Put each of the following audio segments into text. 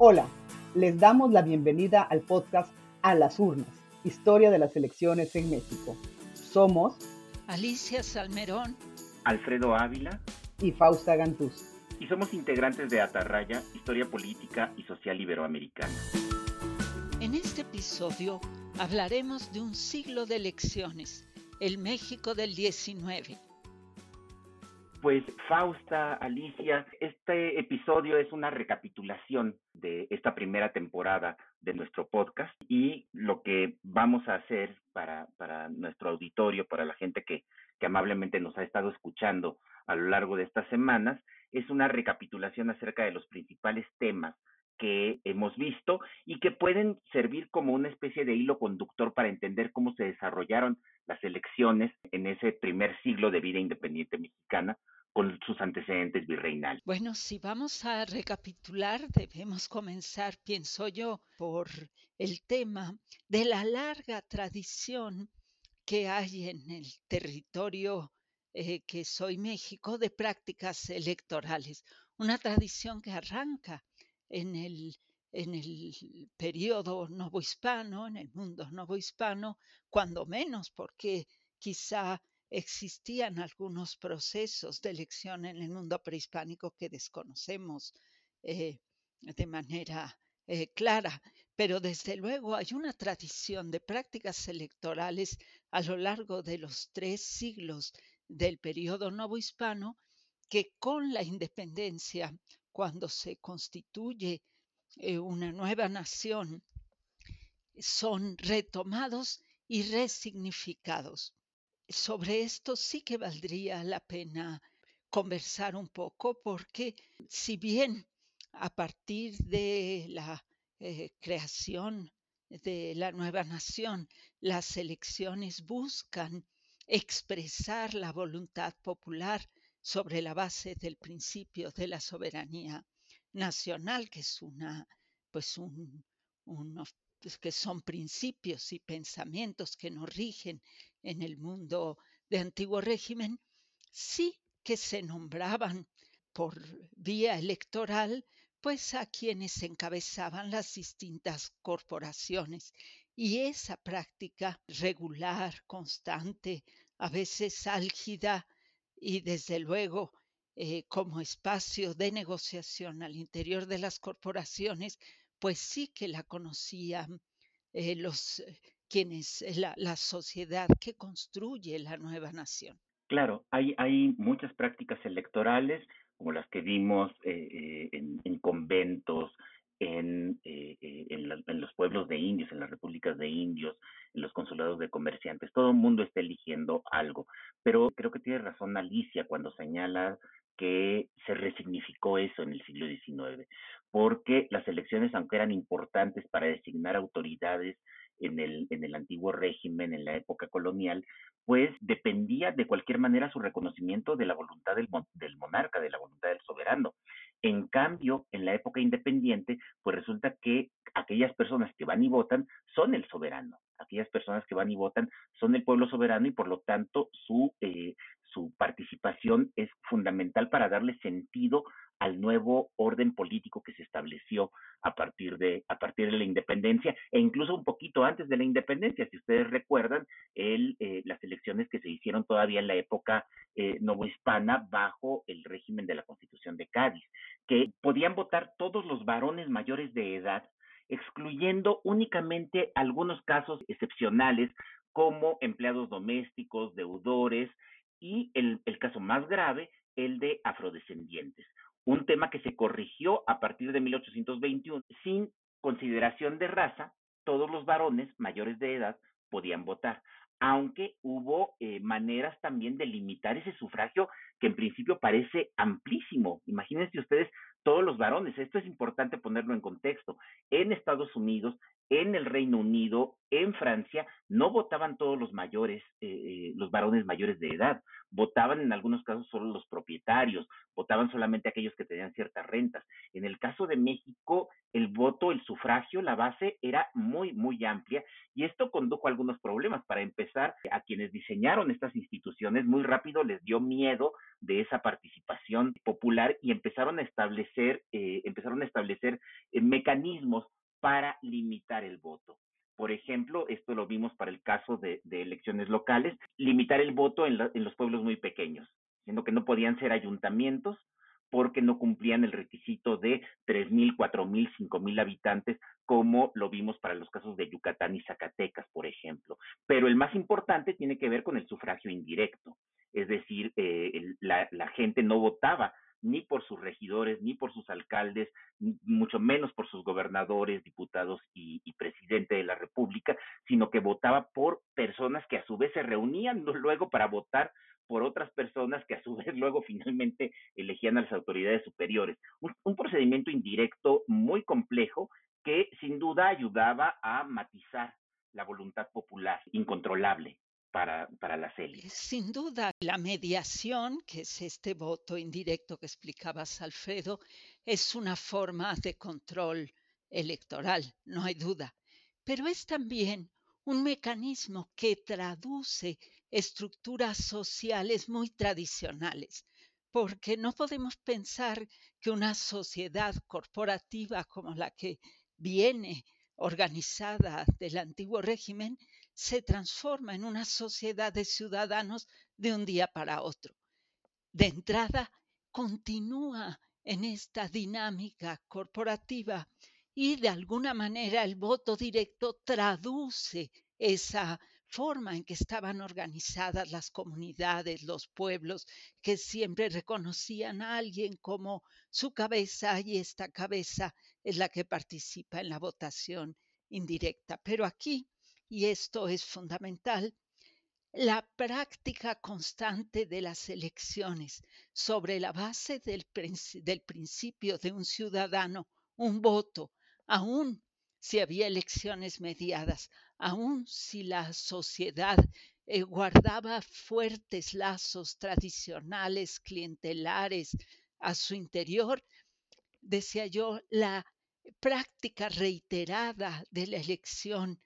Hola, les damos la bienvenida al podcast A las Urnas, Historia de las Elecciones en México. Somos Alicia Salmerón, Alfredo Ávila y Fausta Gantuz. Y somos integrantes de Atarraya, Historia Política y Social Iberoamericana. En este episodio hablaremos de un siglo de elecciones, el México del 19 pues Fausta, Alicia, este episodio es una recapitulación de esta primera temporada de nuestro podcast y lo que vamos a hacer para, para nuestro auditorio, para la gente que, que amablemente nos ha estado escuchando a lo largo de estas semanas, es una recapitulación acerca de los principales temas que hemos visto y que pueden servir como una especie de hilo conductor para entender cómo se desarrollaron las elecciones en ese primer siglo de vida independiente mexicana con sus antecedentes virreinales. Bueno, si vamos a recapitular, debemos comenzar, pienso yo, por el tema de la larga tradición que hay en el territorio eh, que soy México de prácticas electorales. Una tradición que arranca en el, en el periodo novohispano, en el mundo novohispano, cuando menos, porque quizá existían algunos procesos de elección en el mundo prehispánico que desconocemos eh, de manera eh, clara, pero desde luego hay una tradición de prácticas electorales a lo largo de los tres siglos del periodo novohispano que con la independencia cuando se constituye eh, una nueva nación, son retomados y resignificados. Sobre esto sí que valdría la pena conversar un poco porque si bien a partir de la eh, creación de la nueva nación, las elecciones buscan expresar la voluntad popular sobre la base del principio de la soberanía nacional, que es una, pues un, pues que son principios y pensamientos que nos rigen en el mundo de antiguo régimen, sí que se nombraban por vía electoral, pues a quienes encabezaban las distintas corporaciones. Y esa práctica regular, constante, a veces álgida, y desde luego eh, como espacio de negociación al interior de las corporaciones, pues sí que la conocían eh, los eh, quienes la, la, sociedad que construye la nueva nación. Claro, hay, hay muchas prácticas electorales como las que vimos en, en, conventos, en, en, en, los pueblos de indios, en las repúblicas de indios, en los consulados de comerciantes. Todo el mundo está eligiendo algo. Pero creo que tiene razón Alicia cuando señala que se resignificó eso en el siglo XIX, porque las elecciones, aunque eran importantes para designar autoridades en el, en el antiguo régimen, en la época colonial, pues dependía de cualquier manera su reconocimiento de la voluntad del, del monarca, de la voluntad del soberano. En cambio, en la época independiente, pues resulta que aquellas personas que van y votan son el soberano. Aquellas personas que van y votan son el pueblo soberano y por lo tanto su, eh, su participación es fundamental para darle sentido al nuevo orden político que se estableció a partir de a partir de la independencia e incluso un poquito antes de la independencia. Si ustedes recuerdan el, eh, las elecciones que se hicieron todavía en la época eh, novohispana bajo el régimen de la Constitución de Cádiz que podían votar todos los varones mayores de edad excluyendo únicamente algunos casos excepcionales como empleados domésticos, deudores, y el, el caso más grave, el de afrodescendientes. Un tema que se corrigió a partir de 1821 sin consideración de raza, todos los varones mayores de edad podían votar, aunque hubo eh, maneras también de limitar ese sufragio que en principio parece amplísimo. Imagínense ustedes todos los varones, esto es importante ponerlo en contexto. En Estados Unidos en el Reino Unido, en Francia, no votaban todos los mayores, eh, eh, los varones mayores de edad, votaban en algunos casos solo los propietarios, votaban solamente aquellos que tenían ciertas rentas. En el caso de México, el voto, el sufragio, la base era muy, muy amplia y esto condujo a algunos problemas. Para empezar, a quienes diseñaron estas instituciones, muy rápido les dio miedo de esa participación popular y empezaron a establecer, eh, empezaron a establecer eh, mecanismos para limitar el voto. Por ejemplo, esto lo vimos para el caso de, elecciones locales, limitar el voto en, en los pueblos muy pequeños, siendo que no podían ser ayuntamientos porque no cumplían el requisito de 3.000, 4.000, 5.000 habitantes, como lo vimos para los casos de Yucatán y Zacatecas, por ejemplo. Pero el más importante tiene que ver con el sufragio indirecto, es decir, eh, la, gente no votaba ni por sus regidores, ni por sus alcaldes, mucho menos por sus gobernadores, diputados y, presidente de la República, sino que votaba por personas que a su vez se reunían luego para votar por otras personas que a su vez luego finalmente elegían a las autoridades superiores. Un, procedimiento indirecto muy complejo que sin duda ayudaba a matizar la voluntad popular incontrolable para, las élites. Sin duda, la mediación, que es este voto indirecto que explicabas, Alfredo, es una forma de control electoral, no hay duda, pero es también un mecanismo que traduce estructuras sociales muy tradicionales, porque no podemos pensar que una sociedad corporativa como la que viene organizada del antiguo régimen se transforma en una sociedad de ciudadanos de un día para otro. De entrada, continúa en esta dinámica corporativa y de alguna manera el voto directo traduce esa forma en que estaban organizadas las comunidades, los pueblos, que siempre reconocían a alguien como su cabeza y esta cabeza es la que participa en la votación indirecta. Pero aquí, y esto es fundamental, la práctica constante de las elecciones sobre la base del, principio de un ciudadano, un voto, aún si había elecciones mediadas, aún si la sociedad eh, guardaba fuertes lazos tradicionales, clientelares a su interior, decía yo, la práctica reiterada de la elección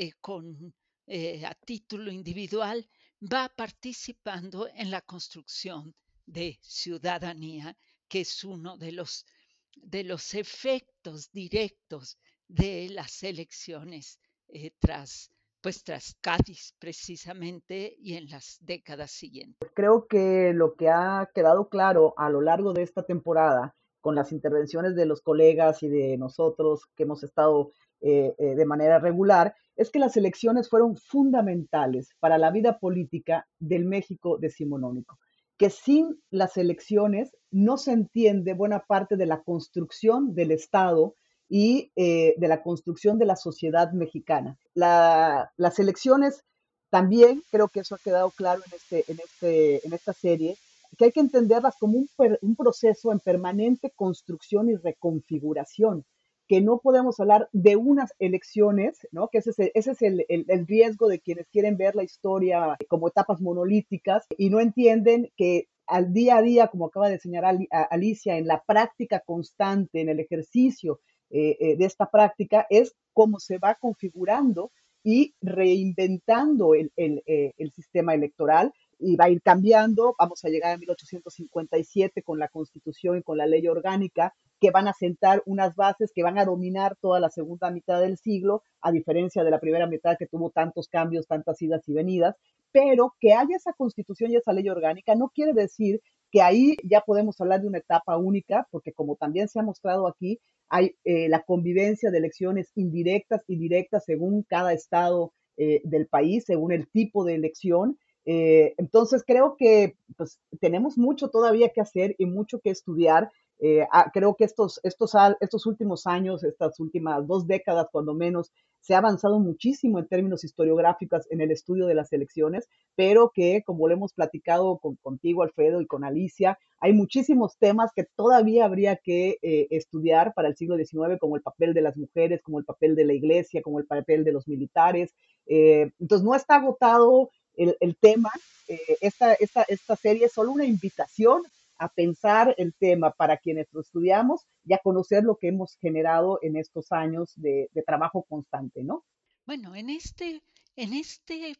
eh, con, eh, a título individual va participando en la construcción de ciudadanía, que es uno de los de los efectos directos de las elecciones eh, tras pues tras Cádiz precisamente y en las décadas siguientes. Creo que lo que ha quedado claro a lo largo de esta temporada con las intervenciones de los colegas y de nosotros que hemos estado de manera regular, es que las elecciones fueron fundamentales para la vida política del México decimonónico que sin las elecciones no se entiende buena parte de la construcción del Estado y eh, de la construcción de la sociedad mexicana. las elecciones también, creo que eso ha quedado claro en, este, este, esta serie, que hay que entenderlas como un proceso en permanente construcción y reconfiguración que no podemos hablar de unas elecciones, ¿no? que ese es, el, riesgo de quienes quieren ver la historia como etapas monolíticas y no entienden que al día a día, como acaba de señalar Alicia, en la práctica constante, en el ejercicio eh, eh, de esta práctica, es cómo se va configurando y reinventando el, eh, el sistema electoral y va a ir cambiando. Vamos a llegar a 1857 con la constitución y con la ley orgánica que van a sentar unas bases que van a dominar toda la segunda mitad del siglo, a diferencia de la primera mitad que tuvo tantos cambios, tantas idas y venidas. Pero que haya esa constitución y esa ley orgánica no quiere decir que ahí ya podemos hablar de una etapa única, porque como también se ha mostrado aquí, hay eh, la convivencia de elecciones indirectas y directas según cada estado eh, del país, según el tipo de elección, eh, entonces creo que pues, tenemos mucho todavía que hacer y mucho que estudiar. Eh, ah, creo que estos, estos, estos últimos años, estas últimas dos décadas cuando menos, se ha avanzado muchísimo en términos historiográficos en el estudio de las elecciones, pero que como lo hemos platicado con, contigo, Alfredo, y con Alicia, hay muchísimos temas que todavía habría que eh, estudiar para el siglo XIX, como el papel de las mujeres, como el papel de la iglesia, como el papel de los militares. entonces no está agotado el, tema. Eh, esta, esta, esta serie es solo una invitación a pensar el tema para quienes lo estudiamos y a conocer lo que hemos generado en estos años de, trabajo constante, ¿no? Bueno, en este, en este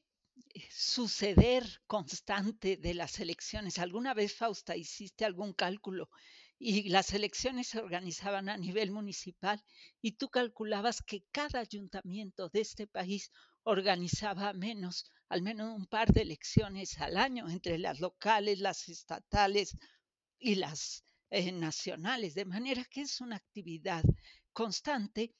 suceder constante de las elecciones. ¿Alguna vez, Fausta, hiciste algún cálculo y las elecciones se organizaban a nivel municipal y tú calculabas que cada ayuntamiento de este país organizaba menos, al menos un par de elecciones al año entre las locales, las estatales y las eh, nacionales, de manera que es una actividad constante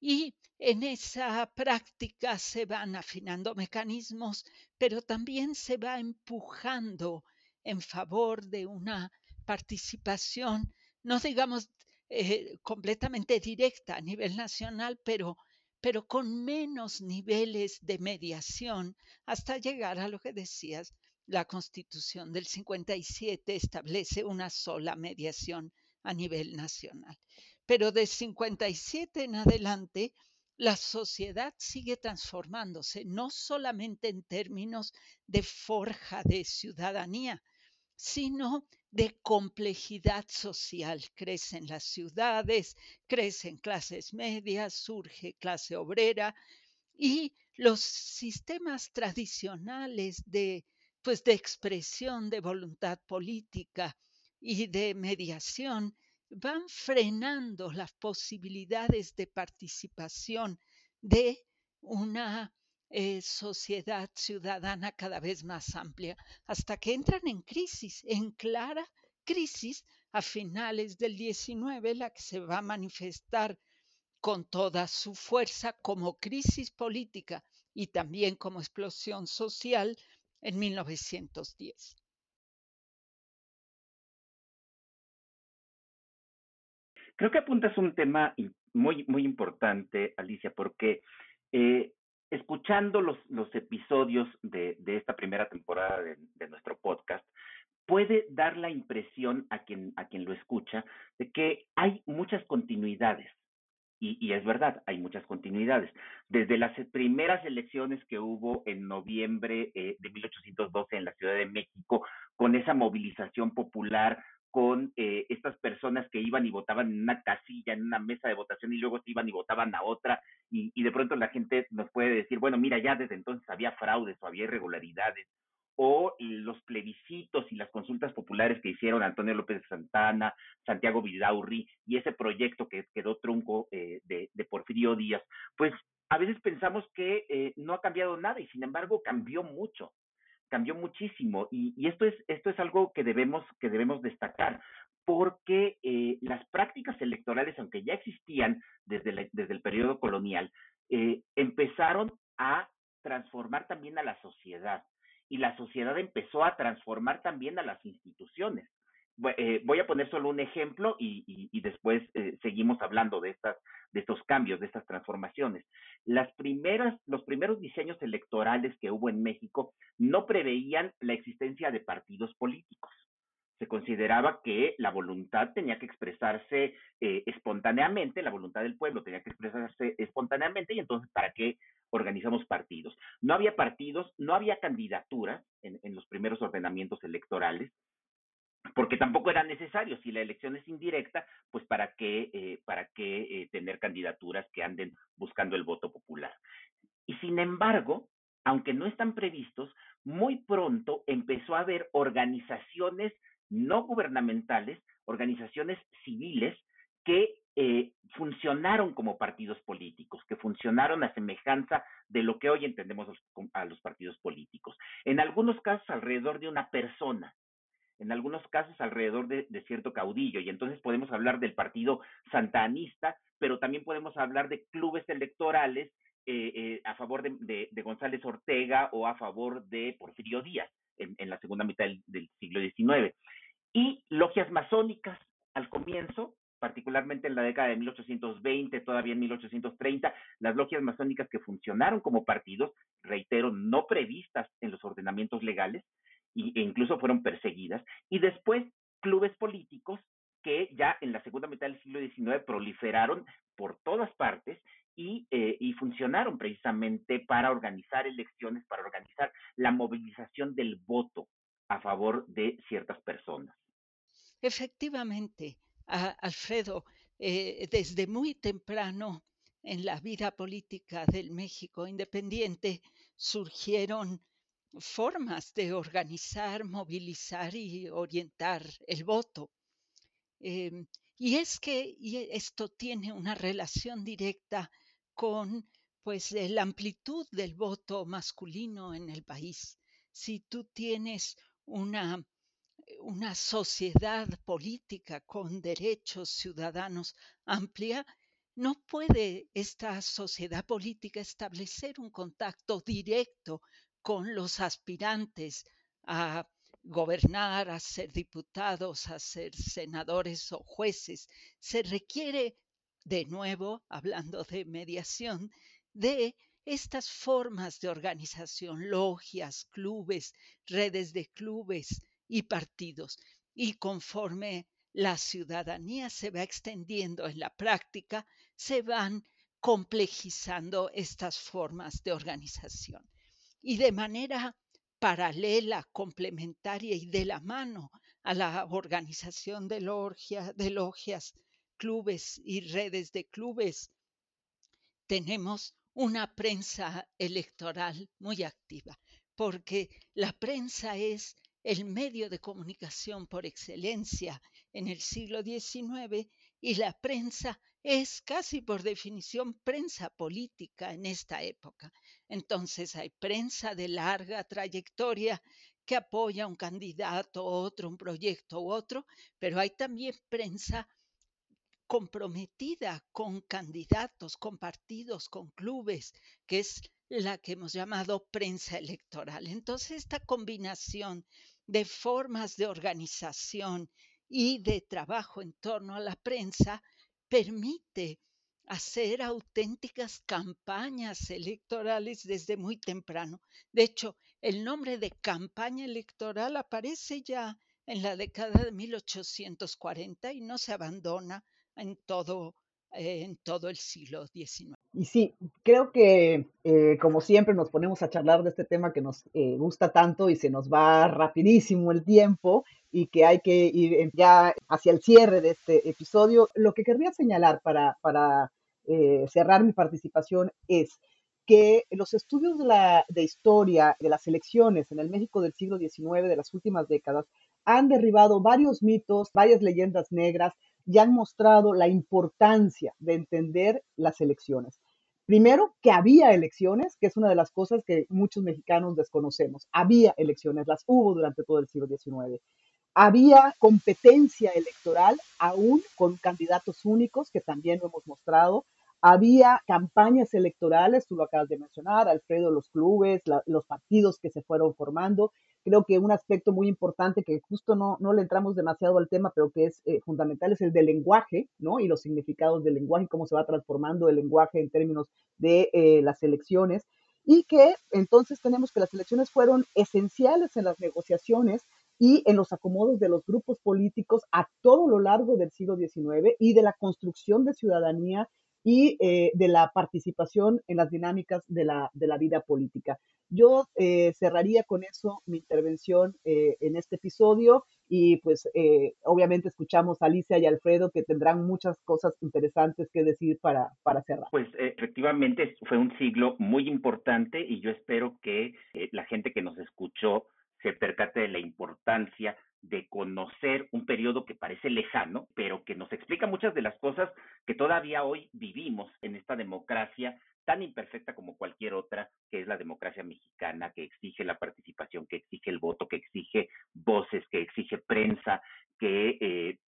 y en esa práctica se van afinando mecanismos, pero también se va empujando en favor de una participación, no digamos eh, completamente directa a nivel nacional, pero, pero con menos niveles de mediación hasta llegar a lo que decías, la constitución del 57 establece una sola mediación a nivel nacional. Pero de 57 en adelante, la sociedad sigue transformándose, no solamente en términos de forja de ciudadanía, sino de complejidad social. Crecen las ciudades, crecen clases medias, surge clase obrera y los sistemas tradicionales de, pues, de expresión de voluntad política y de mediación van frenando las posibilidades de participación de una eh, sociedad ciudadana cada vez más amplia, hasta que entran en crisis, en clara crisis a finales del 19, la que se va a manifestar con toda su fuerza como crisis política y también como explosión social en 1910. Creo que apuntas un tema muy, muy importante, Alicia, porque eh, escuchando los, los episodios de, de, esta primera temporada de, de, nuestro podcast, puede dar la impresión a quien, a quien lo escucha de que hay muchas continuidades. Y, y, es verdad, hay muchas continuidades. Desde las primeras elecciones que hubo en noviembre eh, de 1812 en la Ciudad de México, con esa movilización popular con eh, estas personas que iban y votaban en una casilla, en una mesa de votación y luego se iban y votaban a otra y, de pronto la gente nos puede decir, bueno, mira, ya desde entonces había fraudes o había irregularidades o los plebiscitos y las consultas populares que hicieron Antonio López de Santana, Santiago Vidaurri y ese proyecto que quedó trunco eh, de, de, Porfirio Díaz, pues a veces pensamos que eh, no ha cambiado nada y sin embargo cambió mucho cambió muchísimo y, y, esto es esto es algo que debemos que debemos destacar porque eh, las prácticas electorales aunque ya existían desde desde el periodo colonial eh, empezaron a transformar también a la sociedad y la sociedad empezó a transformar también a las instituciones eh, voy a poner solo un ejemplo y, después eh, seguimos hablando de estas de estos cambios, de estas transformaciones. Las primeras, los primeros diseños electorales que hubo en México no preveían la existencia de partidos políticos. Se consideraba que la voluntad tenía que expresarse eh, espontáneamente, la voluntad del pueblo tenía que expresarse espontáneamente y entonces, ¿para qué organizamos partidos? No había partidos, no había candidaturas en los primeros ordenamientos electorales, porque tampoco era necesario. Si la elección es indirecta, pues para qué, eh, para qué eh, tener candidaturas que anden buscando el voto popular. Y sin embargo, aunque no están previstos, muy pronto empezó a haber organizaciones no gubernamentales, organizaciones civiles que eh, funcionaron como partidos políticos, que funcionaron a semejanza de lo que hoy entendemos a los partidos políticos. En algunos casos alrededor de una persona, en algunos casos alrededor de, cierto caudillo. Y entonces podemos hablar del partido santanista, pero también podemos hablar de clubes electorales eh, eh, a favor de, González Ortega o a favor de Porfirio Díaz en, la segunda mitad del, siglo XIX. Y logias masónicas al comienzo, particularmente en la década de 1820, todavía en 1830, las logias masónicas que funcionaron como partidos, reitero, no previstas en los ordenamientos legales, e incluso fueron perseguidas, y después clubes políticos que ya en la segunda mitad del siglo XIX proliferaron por todas partes y, eh, y, funcionaron precisamente para organizar elecciones, para organizar la movilización del voto a favor de ciertas personas. Efectivamente, a, Alfredo, eh, desde muy temprano en la vida política del México independiente surgieron formas de organizar, movilizar y orientar el voto. Em, y es que esto tiene una relación directa con pues la amplitud del voto masculino en el país. Si tú tienes una, una sociedad política con derechos ciudadanos amplia, no puede esta sociedad política establecer un contacto directo con los aspirantes a gobernar, a ser diputados, a ser senadores o jueces. Se requiere, de nuevo, hablando de mediación, de estas formas de organización, logias, clubes, redes de clubes y partidos. Y conforme la ciudadanía se va extendiendo en la práctica, se van complejizando estas formas de organización y de manera paralela, complementaria y de la mano a la organización de, logias, clubes y redes de clubes, tenemos una prensa electoral muy activa, porque la prensa es el medio de comunicación por excelencia en el siglo XIX y la prensa es casi por definición prensa política en esta época. Entonces hay prensa de larga trayectoria que apoya un candidato, otro, un proyecto u otro, pero hay también prensa comprometida con candidatos, con partidos, con clubes, que es la que hemos llamado prensa electoral. Entonces, esta combinación de formas de organización y de trabajo en torno a la prensa permite hacer auténticas campañas electorales desde muy temprano. De hecho, el nombre de campaña electoral aparece ya en la década de 1840 y no se abandona en todo, en todo el siglo XIX. Y sí, creo que eh, como siempre nos ponemos a charlar de este tema que nos eh, gusta tanto y se nos va rapidísimo el tiempo y que hay que ir ya hacia el cierre de este episodio. Lo que querría señalar para, para eh, cerrar mi participación es que los estudios de, la, de historia de las elecciones en el México del siglo XIX, de las últimas décadas, han derribado varios mitos, varias leyendas negras y han mostrado la importancia de entender las elecciones. Primero, que había elecciones, que es una de las cosas que muchos mexicanos desconocemos. Había elecciones, las hubo durante todo el siglo XIX había competencia electoral aún con candidatos únicos, que también lo hemos mostrado. Había campañas electorales, tú lo acabas de mencionar, Alfredo, los clubes, los partidos que se fueron formando. Creo que un aspecto muy importante que justo no, no le entramos demasiado al tema, pero que es eh, fundamental, es el del lenguaje, ¿no? Y los significados del lenguaje, cómo se va transformando el lenguaje en términos de eh, las elecciones. Y que entonces tenemos que las elecciones fueron esenciales en las negociaciones y en los acomodos de los grupos políticos a todo lo largo del siglo XIX y de la construcción de ciudadanía y eh, de la participación en las dinámicas de la, de la vida política. Yo eh, cerraría con eso mi intervención eh, en este episodio y pues obviamente escuchamos a Alicia y Alfredo que tendrán muchas cosas interesantes que decir para, para cerrar. Pues efectivamente fue un siglo muy importante y yo espero que la gente que nos escuchó se percate de la importancia de conocer un periodo que parece lejano, pero que nos explica muchas de las cosas que todavía hoy vivimos en esta democracia tan imperfecta como cualquier otra, que es la democracia mexicana, que exige la participación, que exige el voto, que exige voces, que exige prensa, que, eh,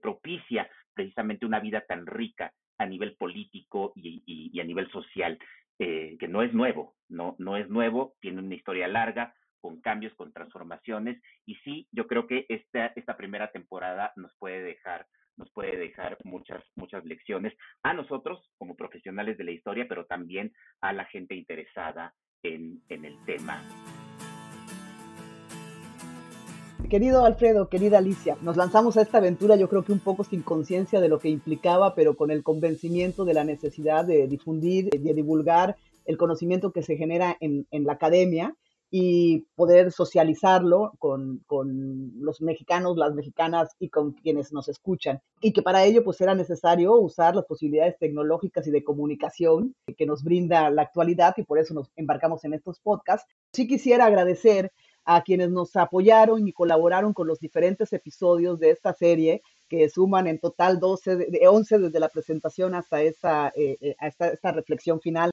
propicia precisamente una vida tan rica a nivel político y, a nivel social, eh, que no es nuevo, no, no es nuevo, tiene una historia larga, con cambios, con transformaciones. Y sí, yo creo que esta, esta primera temporada nos puede dejar nos puede dejar muchas, muchas lecciones a nosotros como profesionales de la historia, pero también a la gente interesada en, en el tema. Querido Alfredo, querida Alicia, nos lanzamos a esta aventura yo creo que un poco sin conciencia de lo que implicaba, pero con el convencimiento de la necesidad de difundir, de divulgar el conocimiento que se genera en, en la academia y poder socializarlo con, con, los mexicanos, las mexicanas y con quienes nos escuchan. Y que para ello pues era necesario usar las posibilidades tecnológicas y de comunicación que nos brinda la actualidad y por eso nos embarcamos en estos podcasts. Sí quisiera agradecer a quienes nos apoyaron y colaboraron con los diferentes episodios de esta serie que suman en total 12, de 11 desde la presentación hasta esta, eh, eh, hasta esta reflexión final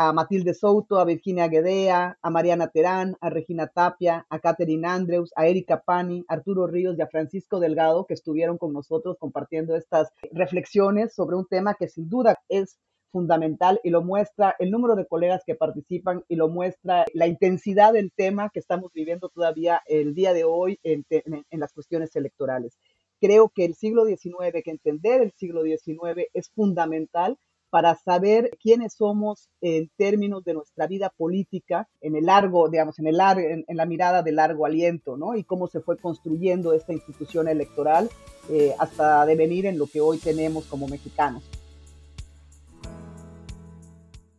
a Matilde Souto, a Virginia Guedea, a Mariana Terán, a Regina Tapia, a Catherine Andrews, a Erika Pani, a Arturo Ríos y a Francisco Delgado, que estuvieron con nosotros compartiendo estas reflexiones sobre un tema que sin duda es fundamental y lo muestra el número de colegas que participan y lo muestra la intensidad del tema que estamos viviendo todavía el día de hoy en, en las cuestiones electorales. Creo que el siglo XIX, que entender el siglo XIX es fundamental para saber quiénes somos en términos de nuestra vida política en el largo, digamos, en, el en, la mirada de largo aliento, ¿no? Y cómo se fue construyendo esta institución electoral eh, hasta devenir en lo que hoy tenemos como mexicanos.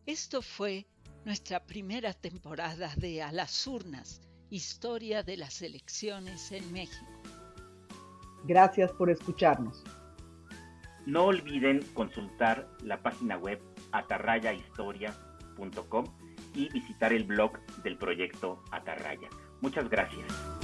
Esto fue nuestra primera temporada de A las Urnas, Historia de las Elecciones en México. Gracias por escucharnos. No olviden consultar la página web atarrayahistoria.com y visitar el blog del proyecto Atarraya. Muchas gracias.